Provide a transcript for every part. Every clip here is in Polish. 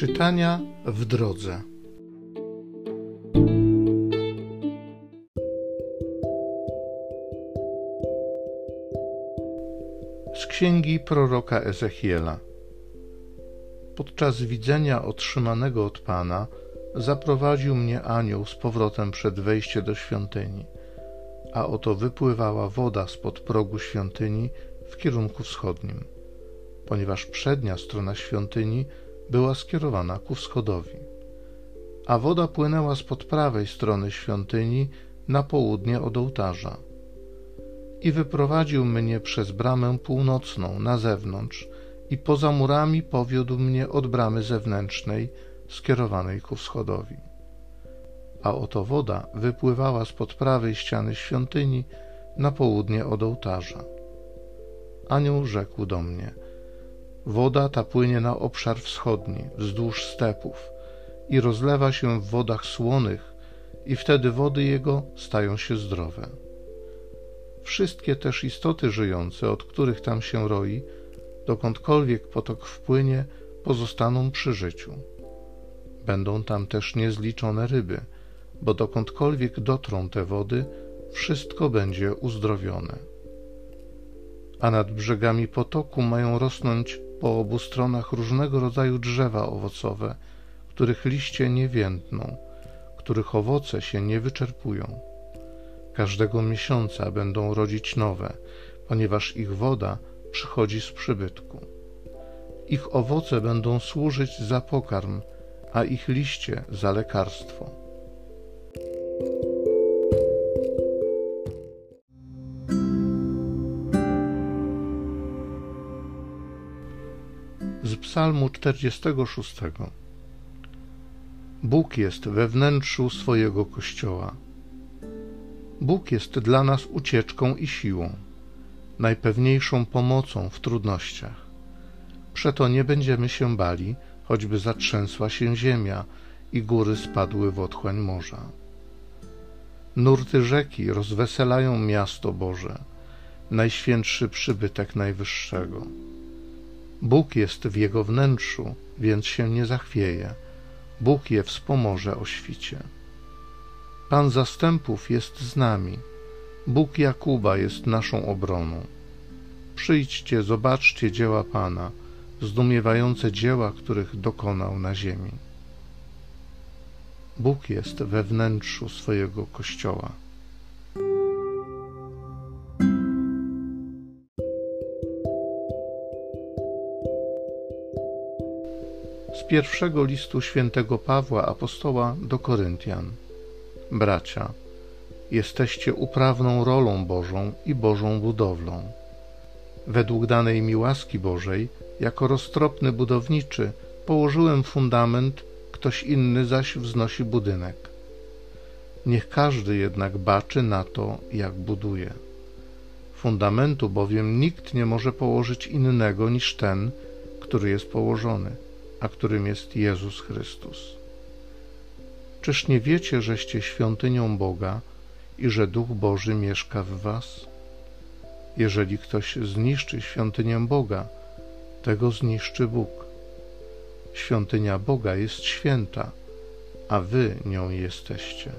Czytania w drodze. Z księgi proroka Ezechiela. Podczas widzenia otrzymanego od Pana zaprowadził mnie anioł z powrotem przed wejście do świątyni, a oto wypływała woda spod progu świątyni w kierunku wschodnim, ponieważ przednia strona świątyni była skierowana ku wschodowi, a woda płynęła spod prawej strony świątyni na południe od ołtarza. I wyprowadził mnie przez bramę północną na zewnątrz i poza murami powiódł mnie od bramy zewnętrznej skierowanej ku wschodowi. A oto woda wypływała spod prawej ściany świątyni na południe od ołtarza. Anioł rzekł do mnie – Woda ta płynie na obszar wschodni, wzdłuż stepów i rozlewa się w wodach słonych, i wtedy wody jego stają się zdrowe. Wszystkie też istoty żyjące, od których tam się roi, dokądkolwiek potok wpłynie, pozostaną przy życiu. Będą tam też niezliczone ryby, bo dokądkolwiek dotrą te wody, wszystko będzie uzdrowione. A nad brzegami potoku mają rosnąć po obu stronach różnego rodzaju drzewa owocowe, których liście nie więdną, których owoce się nie wyczerpują. Każdego miesiąca będą rodzić nowe, ponieważ ich woda przychodzi z przybytku. Ich owoce będą służyć za pokarm, a ich liście za lekarstwo. Z Psalmu 46. Bóg jest we wnętrzu swojego kościoła. Bóg jest dla nas ucieczką i siłą, najpewniejszą pomocą w trudnościach. Przeto nie będziemy się bali, choćby zatrzęsła się ziemia i góry spadły w otchłań morza. Nurty rzeki rozweselają miasto Boże, najświętszy przybytek Najwyższego. Bóg jest w jego wnętrzu, więc się nie zachwieje. Bóg je wspomoże o świcie. Pan zastępów jest z nami. Bóg Jakuba jest naszą obroną. Przyjdźcie, zobaczcie dzieła Pana, zdumiewające dzieła, których dokonał na ziemi. Bóg jest we wnętrzu swojego kościoła. Z pierwszego listu świętego Pawła apostoła do Koryntian. Bracia, jesteście uprawną rolą Bożą i Bożą budowlą. Według danej mi łaski Bożej, jako roztropny budowniczy, położyłem fundament, ktoś inny zaś wznosi budynek. Niech każdy jednak baczy na to, jak buduje. Fundamentu bowiem nikt nie może położyć innego niż ten, który jest położony a którym jest Jezus Chrystus. Czyż nie wiecie, żeście świątynią Boga i że Duch Boży mieszka w was? Jeżeli ktoś zniszczy świątynię Boga, tego zniszczy Bóg. Świątynia Boga jest święta, a wy nią jesteście.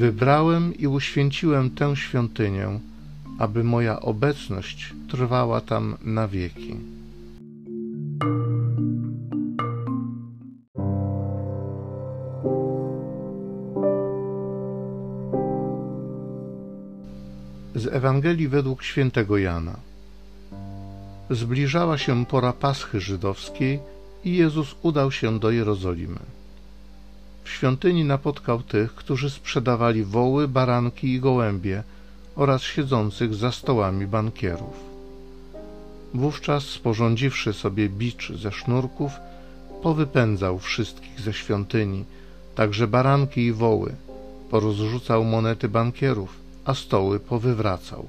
Wybrałem i uświęciłem tę świątynię, aby moja obecność trwała tam na wieki. Z Ewangelii według świętego Jana. Zbliżała się pora Paschy żydowskiej i Jezus udał się do Jerozolimy. W świątyni napotkał tych, którzy sprzedawali woły, baranki i gołębie oraz siedzących za stołami bankierów. Wówczas, sporządziwszy sobie bicz ze sznurków, powypędzał wszystkich ze świątyni, także baranki i woły, porozrzucał monety bankierów, a stoły powywracał.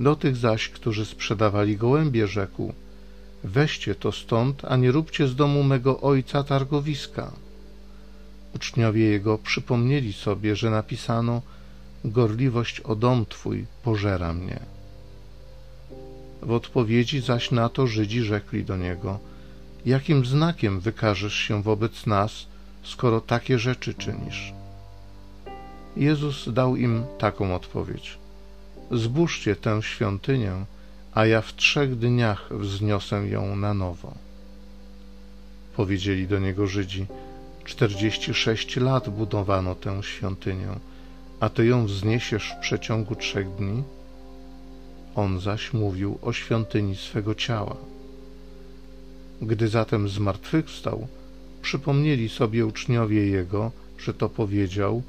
Do tych zaś, którzy sprzedawali gołębie, rzekł: Weźcie to stąd, a nie róbcie z domu mego ojca targowiska. Uczniowie jego przypomnieli sobie, że napisano: gorliwość o dom Twój pożera mnie. W odpowiedzi zaś na to Żydzi rzekli do niego, jakim znakiem wykażesz się wobec nas, skoro takie rzeczy czynisz? Jezus dał im taką odpowiedź. Zbóżcie tę świątynię, a ja w trzech dniach wzniosę ją na nowo. Powiedzieli do niego Żydzi, czterdzieści sześć lat budowano tę świątynię, a ty ją wzniesiesz w przeciągu trzech dni? On zaś mówił o świątyni swego ciała. Gdy zatem zmartwychwstał, przypomnieli sobie uczniowie Jego, że to powiedział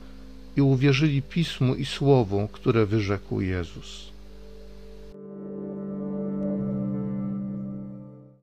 i uwierzyli Pismu i Słowu, które wyrzekł Jezus.